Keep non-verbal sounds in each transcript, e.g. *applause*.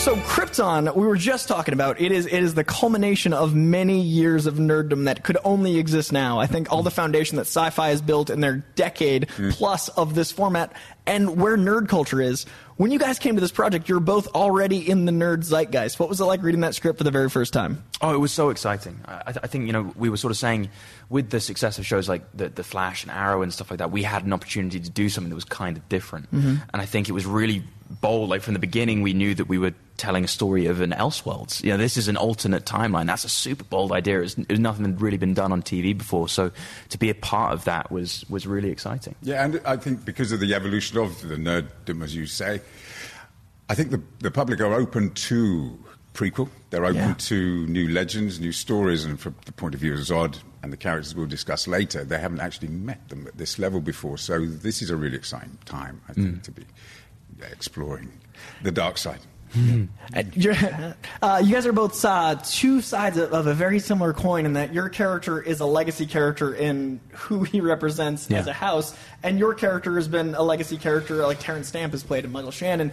So Krypton, we were just talking about it is it is the culmination of many years of nerddom that could only exist now. I think all the foundation that Syfy has built in their decade plus of this format and where nerd culture is. When you guys came to this project, you're both already in the nerd zeitgeist. What was it like reading that script for the very first time? Oh, it was so exciting. I, I think you know we were sort of saying with the success of shows like the, the Flash and Arrow and stuff like that, we had an opportunity to do something that was kind of different. Mhm. And I think it was really bold. Like from the beginning, we knew that we were telling a story of an Elseworlds. You know, this is an alternate timeline. That's a super bold idea. It's, it was nothing that had really been done on TV before. So to be a part of that was was really exciting. Yeah, and I think because of the evolution of the nerddom, as you say, I think the, the public are open to prequel. They're open Yeah. to new legends, new stories, and from the point of view of Zod and the characters we'll discuss later, they haven't actually met them at this level before. So this is a really exciting time, I think, mm. to be exploring the dark side. And you're, uh, you guys are both uh, two sides of, of a very similar coin in that your character is a legacy character in who he represents Yeah. as a house, and your character has been a legacy character like Terence Stamp has played in Michael Shannon.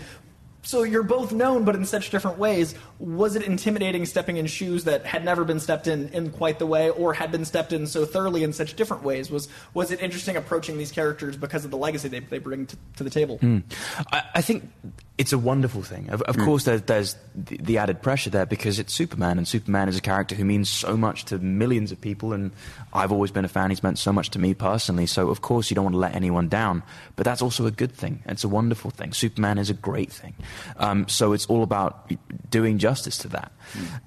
So you're both known, but in such different ways. Was it intimidating stepping in shoes that had never been stepped in in quite the way, or had been stepped in so thoroughly in such different ways? Was was it interesting approaching these characters because of the legacy they, they bring to, to the table? Mm. I, I think it's a wonderful thing. Of, of course, there, there's the, added pressure there because it's Superman, and Superman is a character who means so much to millions of people, and I've always been a fan. He's meant so much to me personally. So, of course, you don't want to let anyone down. But that's also a good thing. It's a wonderful thing. Superman is a great thing. Um, so it's all about doing justice to that.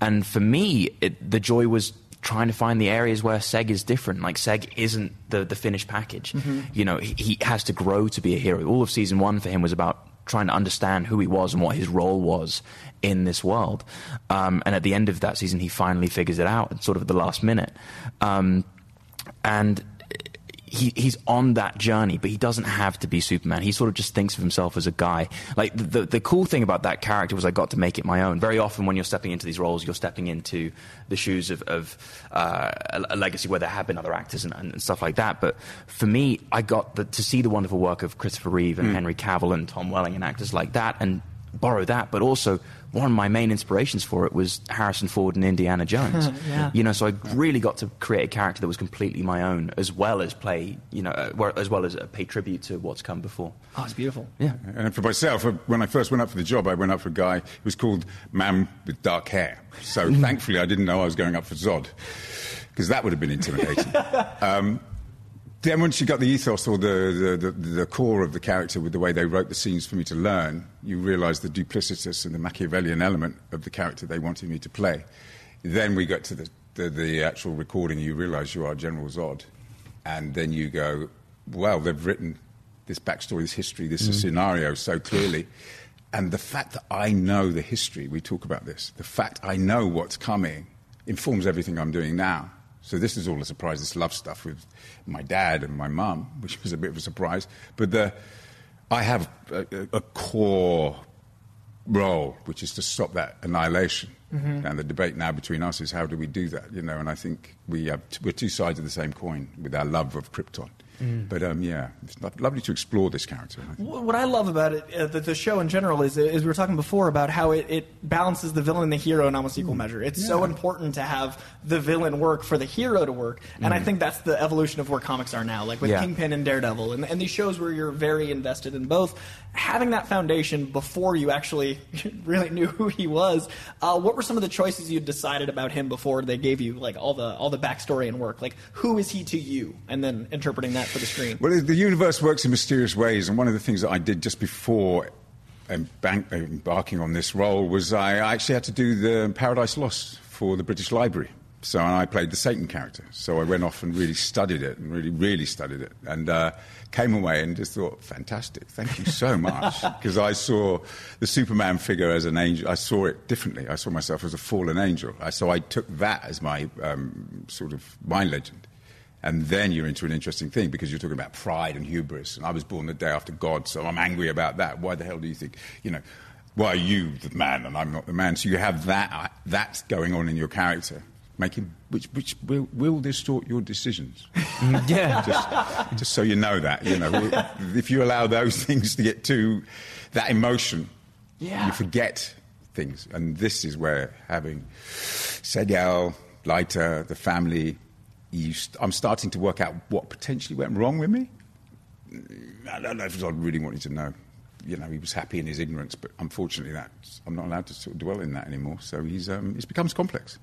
And for me, it, the joy was trying to find the areas where Seg is different. Like Seg isn't the, the finished package. Mhm. You know, he, he has to grow to be a hero. All of season one for him was about trying to understand who he was and what his role was in this world. Um, and at the end of that season, he finally figures it out, sort of at the last minute. Um, and he, he's on that journey, but he doesn't have to be Superman. He sort of just thinks of himself as a guy. Like the, the, cool thing about that character was I got to make it my own. Very often when you're stepping into these roles, you're stepping into the shoes of, of uh, a, a legacy where there have been other actors and, and stuff like that. But for me, I got the, to see the wonderful work of Christopher Reeve and Mm. Henry Cavill and Tom Welling and actors like that and borrow that. But also, one of my main inspirations for it was Harrison Ford and Indiana Jones. *laughs* Yeah. You know, so I really got to create a character that was completely my own, as well as play, you know, uh, as well as uh, pay tribute to what's come before. Oh, it's beautiful. Yeah. And for myself, uh, when I first went up for the job, I went up for a guy who was called Man with Dark Hair. So *laughs* thankfully, I didn't know I was going up for Zod, because that would have been intimidating. *laughs* um, then once you got the ethos or the, the, the, the core of the character with the way they wrote the scenes for me to learn, you realise the duplicitous and the Machiavellian element of the character they wanted me to play. Then we got to the, the, the actual recording, you realise you are General Zod. And then you go, well, they've written this backstory, this history, this Mm. scenario so clearly. And the fact that I know the history, we talk about this, the fact I know what's coming informs everything I'm doing now. So this is all a surprise, this love stuff with my dad and my mum, which was a bit of a surprise. But the, I have a, a- core role, which is to stop that annihilation. Mm-hmm. And the debate now between us is how do we do that, you know? And I think we have t- we're two sides of the same coin with our love of Krypton. Mm. But um, yeah, it's lovely to explore this character. I what I love about it, uh, the, the, show in general, is, is we were talking before about how it, it balances the villain and the hero in almost equal mm. measure. It's yeah. so important to have the villain work for the hero to work, and mm. I think that's the evolution of where comics are now, like with yeah. Kingpin and Daredevil, and, and these shows where you're very invested in both. Having that foundation before you actually *laughs* really knew who he was, uh, what were some of the choices you decided about him before they gave you like all the all the backstory and work? Like who is he to you, and then interpreting that for the screen. Well, the universe works in mysterious ways, and one of the things that I did just before embarking on this role was I actually had to do the Paradise Lost for the British Library. So and I played the Satan character. So I went off and really studied it, and really, really studied it, and uh, came away and just thought, fantastic, thank you so much, *laughs* because I saw the Superman figure as an angel. I saw it differently. I saw myself as a fallen angel. So I took that as my um, sort of my legend. And then you're into an interesting thing because you're talking about pride and hubris. And I was born the day after God, so I'm angry about that. Why the hell do you think, you know, why are you the man and I'm not the man? So you have that uh, that's going on in your character, making which which will, will distort your decisions. *laughs* yeah, just, just so you know that you know if you allow those *laughs* things to get to that emotion, yeah. you forget things. And this is where having Seg-El, Lyta, the family st- I'm starting to work out what potentially went wrong with me. I don't know if I really wanted to know. You know, he was happy in his ignorance, but unfortunately, that I'm not allowed to sort of dwell in that anymore. So he's um, it becomes complex.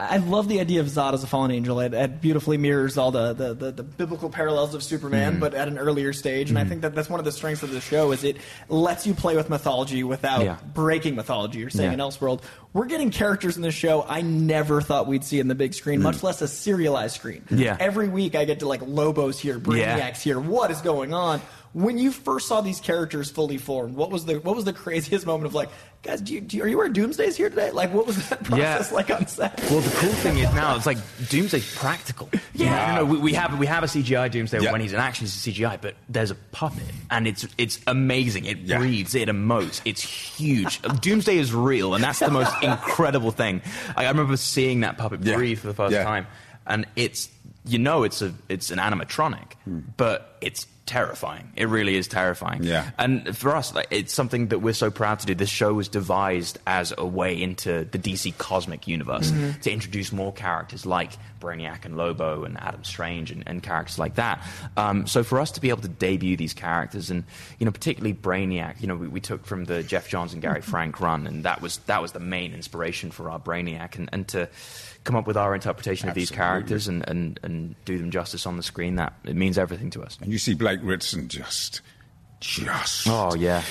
I love the idea of Zod as a fallen angel. It, it beautifully mirrors all the, the, the, the, biblical parallels of Superman, mm-hmm. but at an earlier stage. And mm-hmm. I think that that's one of the strengths of the show is it lets you play with mythology without yeah. breaking mythology or saying yeah. an Elseworld. We're getting characters in this show I never thought we'd see in the big screen, mm. much less a serialized screen. Yeah. Every week I get to like Lobos here, Brainiacs yeah. here. What is going on? When you first saw these characters fully formed, what was the what was the craziest moment of like, guys, do you, do you, are you wearing Doomsdays here today? Like, what was that *laughs* process yeah. like on set? Well, the cool thing is now it's like Doomsday's practical. Yeah, you know, we, we, have we have a CGI Doomsday yeah. when he's in action, it's a CGI, but there's a puppet, and it's it's amazing. It yeah. breathes, it emotes, it's huge. Doomsday is real, and that's the most *laughs* incredible thing. I, I remember seeing that puppet breathe for the first time, and it's you know it's a it's an animatronic, hmm. but it's terrifying. It really is terrifying. Yeah. And for us, like, it's something that we're so proud to do. This show was devised as a way into the DC cosmic universe mm-hmm. to introduce more characters like Brainiac and Lobo and Adam Strange and, and characters like that. Um, so for us to be able to debut these characters and you know particularly Brainiac, you know we, we took from the Geoff Johns and Gary *laughs* Frank run, and that was that was the main inspiration for our Brainiac, and, and to come up with our interpretation Absolutely. of these characters and, and, and do them justice on the screen, that it means everything to us. And you see Blake Ritson just, just. Oh, yeah.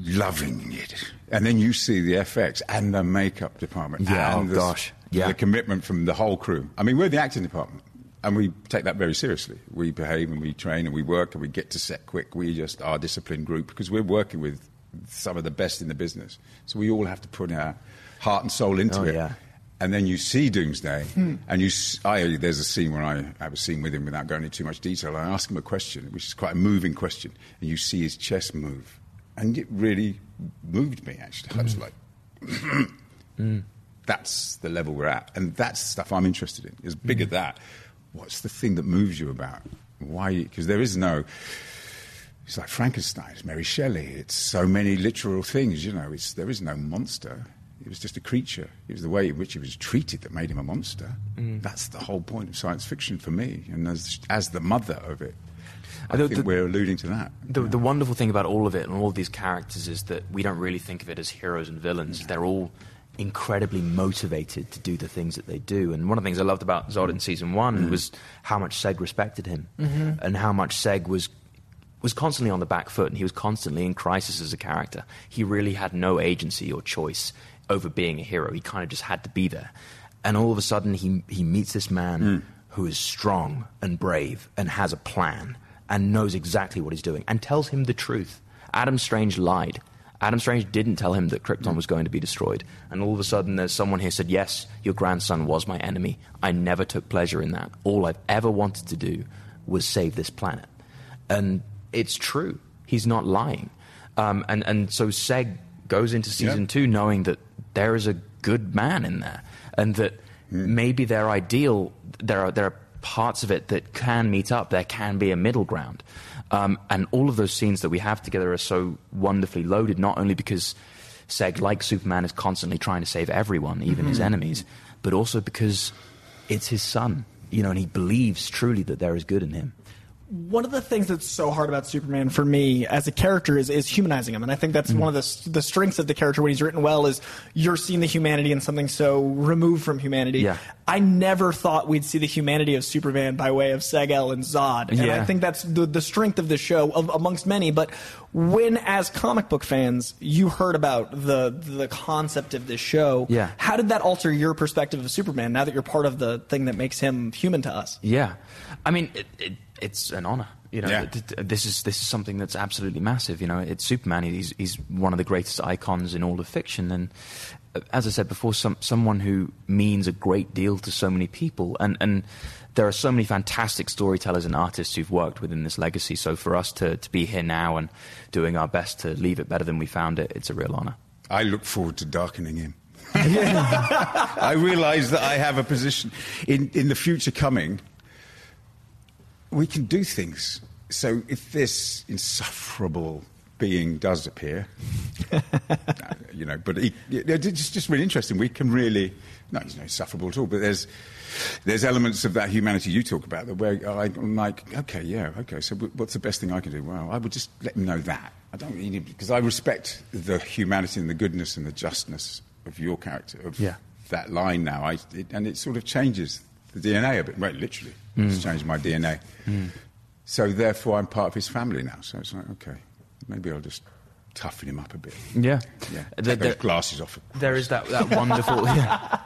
Loving it. And then you see the FX and the makeup department. Yeah, oh, the, gosh. Yeah. The commitment from the whole crew. I mean, we're the acting department. And we take that very seriously. We behave and we train and we work and we get to set quick. We just are a disciplined group because we're working with some of the best in the business. So we all have to put our heart and soul into oh, it. Yeah and then you see Doomsday, hmm. and you, I, there's a scene where I have a scene with him without going into too much detail. I ask him a question, which is quite a moving question, and you see his chest move, and it really moved me. Actually, I was hmm. like, *clears throat* mm. "That's the level we're at," and that's the stuff I'm interested in. Is bigger mm. that. What's the thing that moves you about? Why? Because there is no. It's like Frankenstein, it's Mary Shelley. It's so many literal things, you know. It's, there is no monster. He was just a creature. It was the way in which he was treated that made him a monster. Mm. That's the whole point of science fiction for me. And as, as the mother of it, I the, think the, we're alluding to that. The, yeah. the, wonderful thing about all of it and all of these characters is that we don't really think of it as heroes and villains. They're all incredibly motivated to do the things that they do. And one of the things I loved about Zod in season one mm. was how much Seg respected him mm-hmm. and how much Seg was was constantly on the back foot and he was constantly in crisis as a character. He really had no agency or choice over being a hero. He kind of just had to be there. And all of a sudden, he, he meets this man mm. who is strong and brave and has a plan and knows exactly what he's doing and tells him the truth. Adam Strange lied. Adam Strange didn't tell him that Krypton was going to be destroyed. And all of a sudden, there's someone here said, Yes, your grandson was my enemy. I never took pleasure in that. All I've ever wanted to do was save this planet. And it's true. He's not lying. Um, and, and so Seg goes into season two knowing that there is a good man in there, and that maybe their ideal there are there are parts of it that can meet up. There can be a middle ground, um, and all of those scenes that we have together are so wonderfully loaded. Not only because Seg, like Superman, is constantly trying to save everyone, even his Mhm. enemies, but also because it's his son, you know, and he believes truly that there is good in him. One of the things that's so hard about Superman for me as a character is, is humanizing him, and I think that's Mm-hmm. one of the the strengths of the character when he's written well is you're seeing the humanity in something so removed from humanity. Yeah. I never thought we'd see the humanity of Superman by way of Seg-El and Zod, and I think that's the the strength of the show of, amongst many. But when, as comic book fans, you heard about the the concept of this show, Yeah. how did that alter your perspective of Superman now that you're part of the thing that makes him human to us? Yeah, I mean, it, it, it's an honor. You know, Yeah. th- th- this is this is something that's absolutely massive. You know, it's Superman. He's he's one of the greatest icons in all of fiction, and uh, as I said before, some someone who means a great deal to so many people, and and. There are so many fantastic storytellers and artists who've worked within this legacy. So for us to, to be here now and doing our best to leave it better than we found it, it's a real honor. I look forward to darkening him. *laughs* *laughs* I realise that I have a position in, in the future coming. We can do things. So if this insufferable being does appear, *laughs* you know, but he, it's just really interesting. We can really, no, he's not insufferable at all, but there's, there's elements of that humanity you talk about that where I'm like, okay, yeah, okay, so what's the best thing I can do? Well, I would just let him know that. I don't need him, because I respect the humanity and the goodness and the justness of your character, of Yeah. that line now. I, it, and it sort of changes the DNA a bit, right, literally. It's Mm. changed my DNA. Mm. So therefore, I'm part of his family now. So it's like, okay, maybe I'll just toughen him up a bit. Yeah. Yeah. The- Take those the- glasses off. There is that, that wonderful. yeah.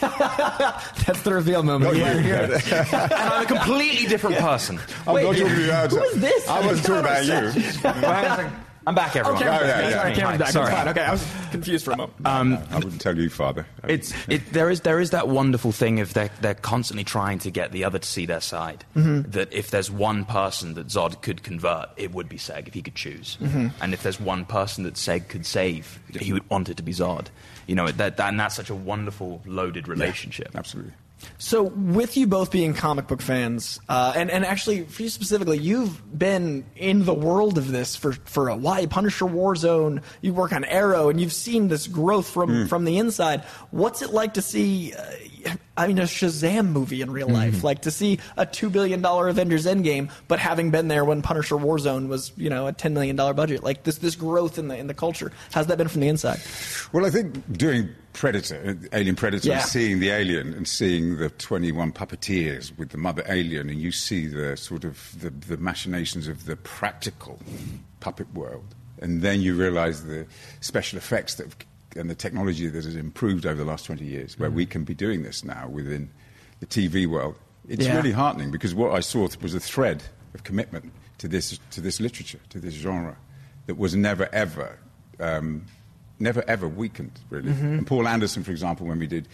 *laughs* That's the reveal moment. Not you. here it is. and I'm a completely different person. I'm Wait, not talking about who is this? I wasn't talking about you. *laughs* I'm back, everyone. Okay, Oh, yeah, yeah. sorry, camera's back. Sorry. Fine. Okay, I was confused for a moment. Um, I wouldn't tell you, Father. it's it, there is there is that wonderful thing of they're they're constantly trying to get the other to see their side. Mhm. That if there's one person that Zod could convert, it would be Seg if he could choose. Mhm. And if there's one person that Seg could save, he would want it to be Zod. You know that, that and that's such a wonderful loaded relationship. absolutely. So, with you both being comic book fans, uh, and and actually for you specifically, you've been in the world of this for for a while. Punisher Warzone, you work on Arrow, and you've seen this growth from Mm. from the inside. What's it like to see? Uh, I mean, a Shazam movie in real life, mm-hmm. like to see a two billion dollar Avengers Endgame, but having been there when Punisher Warzone was, you know, a ten million dollar budget, like this this growth in the in the culture. How's that been from the inside? Well, I think doing Predator, Alien Predator, Yeah. seeing the alien and seeing the 21 puppeteers with the mother alien, and you see the sort of the, the machinations of the practical puppet world, and then you realize the special effects that have, and the technology that has improved over the last 20 years, where we can be doing this now within the TV world. It's Yeah. really heartening because what I saw was a thread of commitment to this, to this literature, to this genre, that was never ever um, never ever weakened, really. Mhm. And Paul Anderson, for example, when we did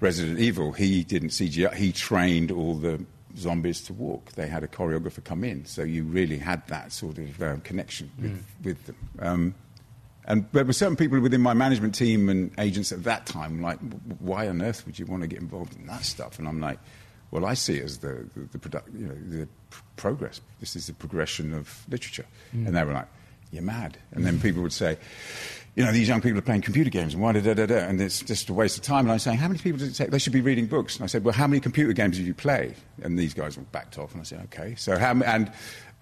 Resident Evil, he didn't CGI, he trained all the zombies to walk. They had a choreographer come in, so you really had that sort of um, connection with, with them. Um, and there were certain people within my management team and agents at that time, like, why on earth would you want to get involved in that stuff? And I'm like, well, I see it as the, the, the, product, you know, the pr- progress. This is the progression of literature. Mm. And they were like, you're mad. And then people would say, you know, these young people are playing computer games, and why da da da da, and it's just a waste of time. And I was saying, how many people does it take? They should be reading books. And I said, well, how many computer games do you play? And these guys all backed off, and I said, okay. So how and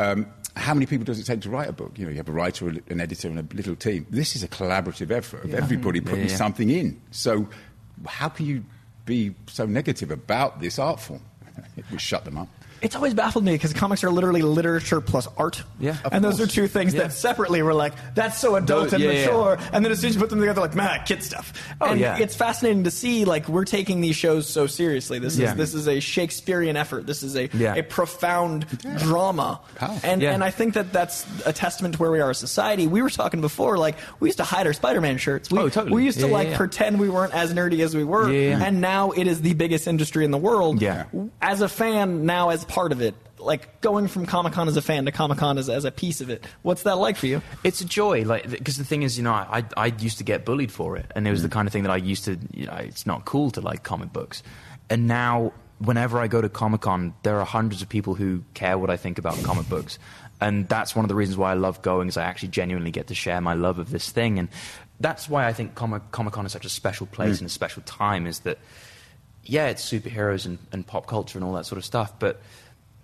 um, how many people does it take to write a book? You know, you have a writer, an editor, and a little team. This is a collaborative effort of Yeah. everybody Yeah, putting yeah. something in. So how can you be so negative about this art form? *laughs* It would shut them up. It's always baffled me because comics are literally literature plus art. Yeah. and those are two things that separately were like, that's so adult Those- and yeah, yeah. mature. And then as soon as you put them together, like, man, kid stuff. Oh, and yeah. it's fascinating to see, like, we're taking these shows so seriously. This Yeah. is this is a Shakespearean effort. This is a, Yeah. a profound drama. And Yeah. and I think that that's a testament to where we are as a society. We were talking before, like, we used to hide our Spider-Man shirts. We, Oh, totally. We used to, Yeah, yeah, like, yeah. pretend we weren't as nerdy as we were. Yeah, yeah. And now it is the biggest industry in the world. Yeah. As a fan, now as part of it, like going from Comic Con as a fan to Comic Con as, as a piece of it. What's that like for you? It's a joy, like because the thing is, you know, I I used to get bullied for it, and it was the kind of thing that I used to. You know, it's not cool to like comic books, and now whenever I go to Comic Con, there are hundreds of people who care what I think about comic books, and that's one of the reasons why I love going. Is I actually genuinely get to share my love of this thing, and that's why I think Comic Con is such a special place Mm. and a special time. Is that yeah, it's superheroes and, and pop culture and all that sort of stuff, but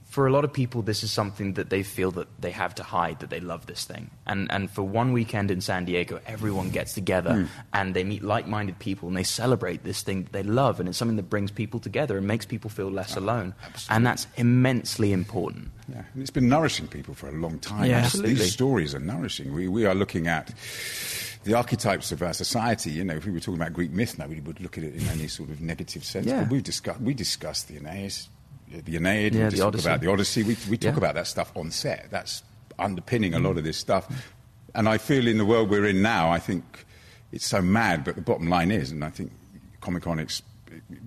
for a lot of people, this is something that they feel that they have to hide that they love this thing. And and for one weekend in San Diego, everyone gets together Mm. and they meet like-minded people and they celebrate this thing that they love, and it's something that brings people together and makes people feel less alone. And that's immensely important. Yeah, and it's been nourishing people for a long time. Yeah, These- absolutely. These stories are nourishing. We, we are looking at the archetypes of our society. You know, if we were talking about Greek myth, nobody would look at it in any sort of negative sense. Yeah. But we discuss, we discuss the Aeneid, the Aeneid. Yeah, we the talk Odyssey. about the Odyssey. We, we talk Yeah. Mm. about that stuff on set. That's underpinning a lot of this stuff. And I feel in the world we're in now, I think it's so mad, but the bottom line is, and I think Comic Con ex-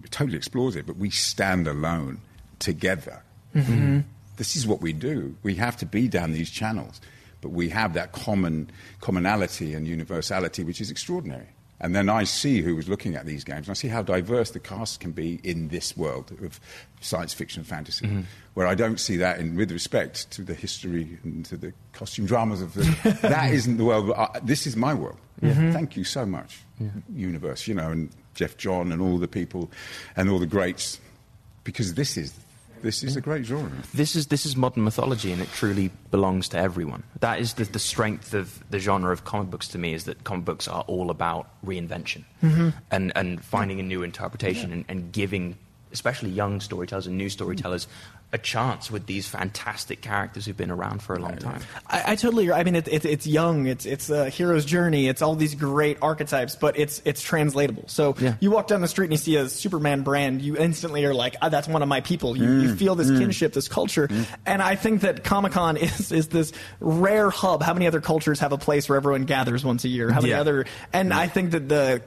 totally explores it, but we stand alone together. Mhm. This is what we do. We have to be down these channels, but we have that common commonality and universality, which is extraordinary. And then I see who was looking at these games, and I see how diverse the cast can be in this world of science fiction and fantasy, Mm-hmm. Mhm. where I don't see that in, with respect to the history and to the costume dramas of the. *laughs* that isn't the world. I, this is my world. Yeah. Mhm. Thank you so much, universe. You know, and Geoff John and all the people and all the greats, because this is this is a great genre. This is this is modern mythology, and it truly belongs to everyone. That is the, the strength of the genre of comic books to me. Is that comic books are all about reinvention Mhm. and and finding a new interpretation and, and giving, especially young storytellers and new storytellers, a chance with these fantastic characters who've been around for a long time. I, I totally agree. I mean, it, it, it's young. It's it's a hero's journey. It's all these great archetypes, but it's it's translatable. So Yeah. you walk down the street and you see a Superman brand, you instantly are like, ah, "That's one of my people." You, you Mm, feel this mm. kinship, this culture, and I think that Comic Con *laughs* is is this rare hub. How many other cultures have a place where everyone gathers once a year? How many Yeah. other? And I think that the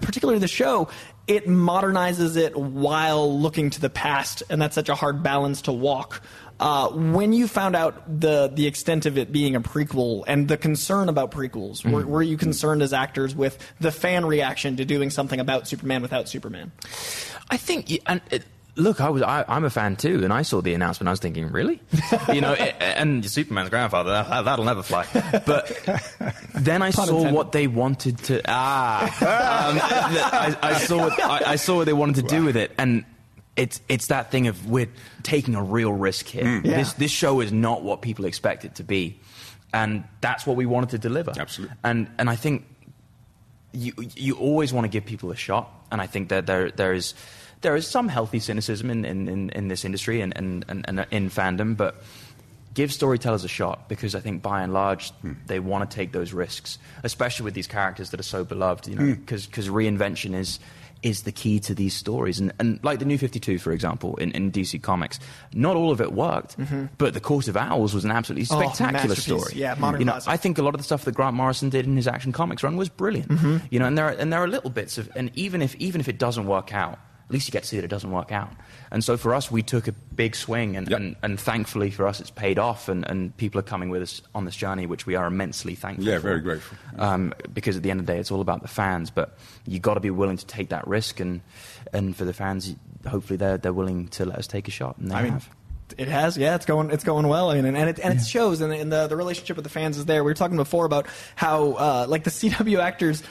particularly the show it modernizes it while looking to the past and that's such a hard balance to walk uh, when you found out the the extent of it being a prequel and the concern about prequels were, Mhm. were you concerned as actors with the fan reaction to doing something about superman without superman I think, and it, look, I was, I, I'm a fan too, and I saw the announcement. I was thinking, really, *laughs* you know, it, and Superman's grandfather, that, that'll never fly. But then I Pun saw intended. what they wanted to. Ah, um, I, I saw, what, I, I saw what they wanted to do with it, and. It's, it's that thing of we're taking a real risk here. Mm. Yeah. This, this show is not what people expect it to be. And that's what we wanted to deliver. Absolutely. And, and I think you you always want to give people a shot, and I think that there there is there is some healthy cynicism in, in, in, in this industry and, and, and, and in fandom, but give storytellers a shot because I think by and large they want to take those risks, especially with these characters that are so beloved. You know, Mm. because reinvention is is the key to these stories, and, and like the New Fifty Two, for example, in, in DC Comics, not all of it worked, Mhm. but the Court of Owls was an absolutely Oh, spectacular masterpiece. story. Yeah, modern you know, classic. I think a lot of the stuff that Grant Morrison did in his Action Comics run was brilliant. Mhm. You know, and there are, and there are little bits of, and even if even if it doesn't work out, at least you get to see that it doesn't work out. And so for us, we took a big swing, and, and, and thankfully for us, it's paid off, and, and people are coming with us on this journey, which we are immensely thankful. Yeah, for. very grateful. Um, because at the end of the day, it's all about the fans, but you've got to be willing to take that risk, and and for the fans, hopefully they're they're willing to let us take a shot, and they I mean, have. It has, yeah. It's going, it's going well. I mean, and, and it and it shows, and, and the the relationship with the fans is there. We were talking before about how, uh, like, the *laughs* CW actors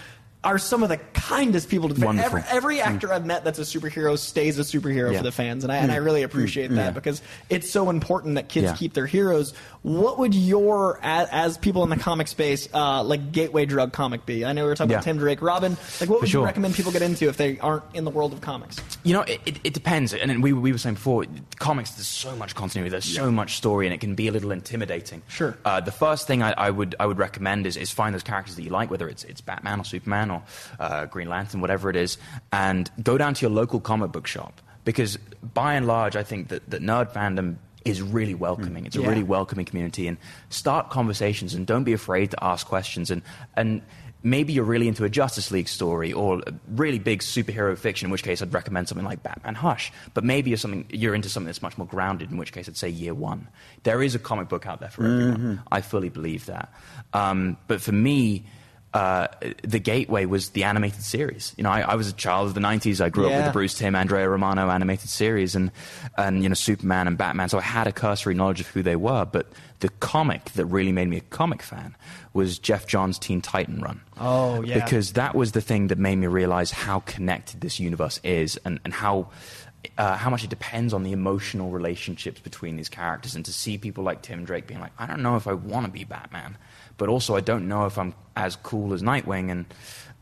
are some of the kindest people to the fans. Every, every actor I've met that's a superhero stays a superhero Yeah. for the fans, and I and I really appreciate Mm. that Yeah. because it's so important that kids Yeah. keep their heroes. What would your, as, as people in the comic space, uh, like gateway drug comic be? I know we were talking about Tim Drake, Robin. Like, what would sure. you recommend people get into if they aren't in the world of comics? You know, it, it, it depends. And then we, we were saying before, comics, there's so much continuity, there's so much story, and it can be a little intimidating. Sure. Uh, the first thing I, I, would, I would recommend is, is find those characters that you like, whether it's, it's Batman or Superman or uh, Green Lantern, whatever it is, and go down to your local comic book shop. Because by and large, I think that, that nerd fandom is really welcoming. It's a Yeah. really welcoming community. And start conversations and don't be afraid to ask questions. And, and maybe you're really into a Justice League story or a really big superhero fiction, in which case I'd recommend something like Batman Hush. But maybe you're, something, you're into something that's much more grounded, in which case I'd say Year One. There is a comic book out there for everyone. I fully believe that. Um, but for me, uh, the gateway was the animated series. You know, I, I was a child of the '90s. I grew up with the Bruce Timm, Andrea Romano animated series, and and you know Superman and Batman. So I had a cursory knowledge of who they were. But the comic that really made me a comic fan was Geoff Johns' Teen Titan run. Oh, yeah. because that was the thing that made me realize how connected this universe is, and and how. Uh, how much it depends on the emotional relationships between these characters, and to see people like Tim Drake being like, I don't know if I want to be Batman, but also I don't know if I'm as cool as Nightwing, and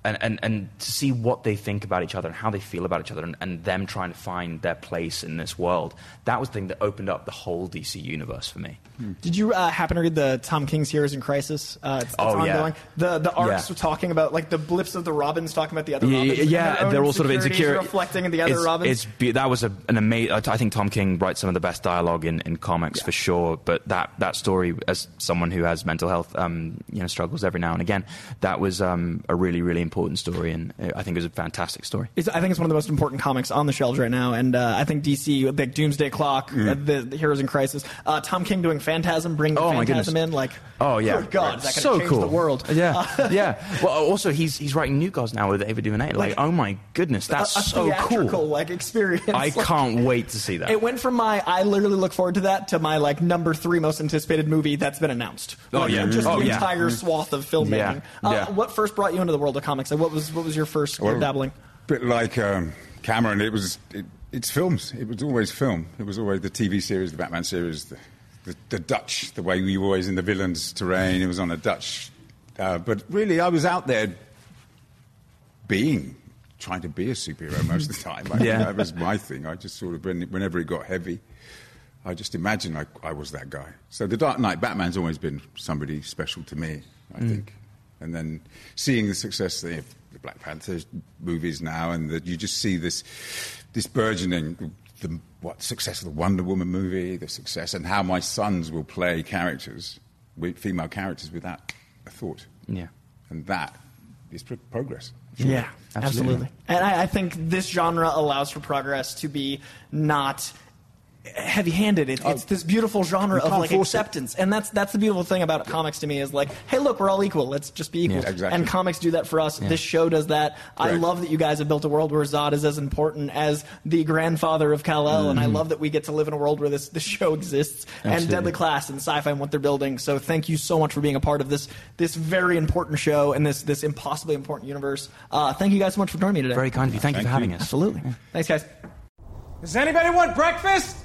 and, and, and to see what they think about each other and how they feel about each other and, and them trying to find their place in this world. That was the thing that opened up the whole DC universe for me. Did you uh, happen to read the Tom King's Heroes in Crisis? Uh, it's, it's Oh, yeah. The the arcs Yeah. were talking about like the blips of the Robins, talking about the other Yeah, Robins. yeah, they're all sort of insecure, reflecting in the other it's, Robins. It's be- that was a, an amazing. I think Tom King writes some of the best dialogue in, in comics for sure. But that, that story, as someone who has mental health, um, you know, struggles every now and again, that was um, a really, really important story, and I think it was a fantastic story. It's, I think it's one of the most important comics on the shelves right now, and uh, I think DC, like Doomsday Clock, Mm. uh, the, the Heroes in Crisis, uh, Tom King doing Phantasm, bringing Oh, Phantasm in, like, Oh yeah, good God, is that so change cool. the world? Yeah, yeah. Well, also he's he's writing New Gods now with Ava DuVernay. Like, Like, oh my goodness, that's a, a so cool. like experience. I Like, can't wait to see that. It went from my I literally look forward to that to my like number three most anticipated movie that's been announced. Oh, Like, yeah. just Oh, the yeah. entire swath of filmmaking. Yeah. Uh, Yeah. What first brought you into the world of comics? Like, what was what was your first Well, dabbling? bit like um, Cameron, it was it, it's films. It was always film. It was always the TV series, the Batman series, the, the, the Dutch, the way we were always in the villains' terrain. It was on a Dutch. Uh, but really, I was out there being, trying to be a superhero most of the time. I, Yeah. That was my thing. I just sort of, whenever it got heavy, I just imagined I, I was that guy. So the Dark Knight Batman's always been somebody special to me, I Mm. think. And then seeing the success of the, the Black Panther movies now, and that you just see this this burgeoning the what success of the Wonder Woman movie, the success, and how my sons will play characters, with female characters, without a thought. Yeah. And that is pro- progress. Yeah, Absolutely. absolutely. And I, I think this genre allows for progress to be not heavy-handed. It, it's this beautiful genre of like force it. acceptance, and that's that's the beautiful thing about comics to me is like, hey, look, we're all equal. Let's just be equal. Yeah, exactly. And comics do that for us. This show does that. I love that you guys have built a world where Zod is as important as the grandfather of Kal El, and I love that we get to live in a world where this this show exists and Deadly Class and Syfy and what they're building. So thank you so much for being a part of this this very important show and this this impossibly important universe. Uh, thank you guys so much for joining me today. Very kind of you. Thank, you for having you. us. Absolutely. Thanks, guys. Does anybody want breakfast?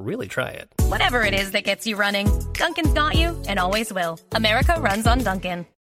really try it. Whatever it is that gets you running, Dunkin's got you and always will. America runs on Dunkin'.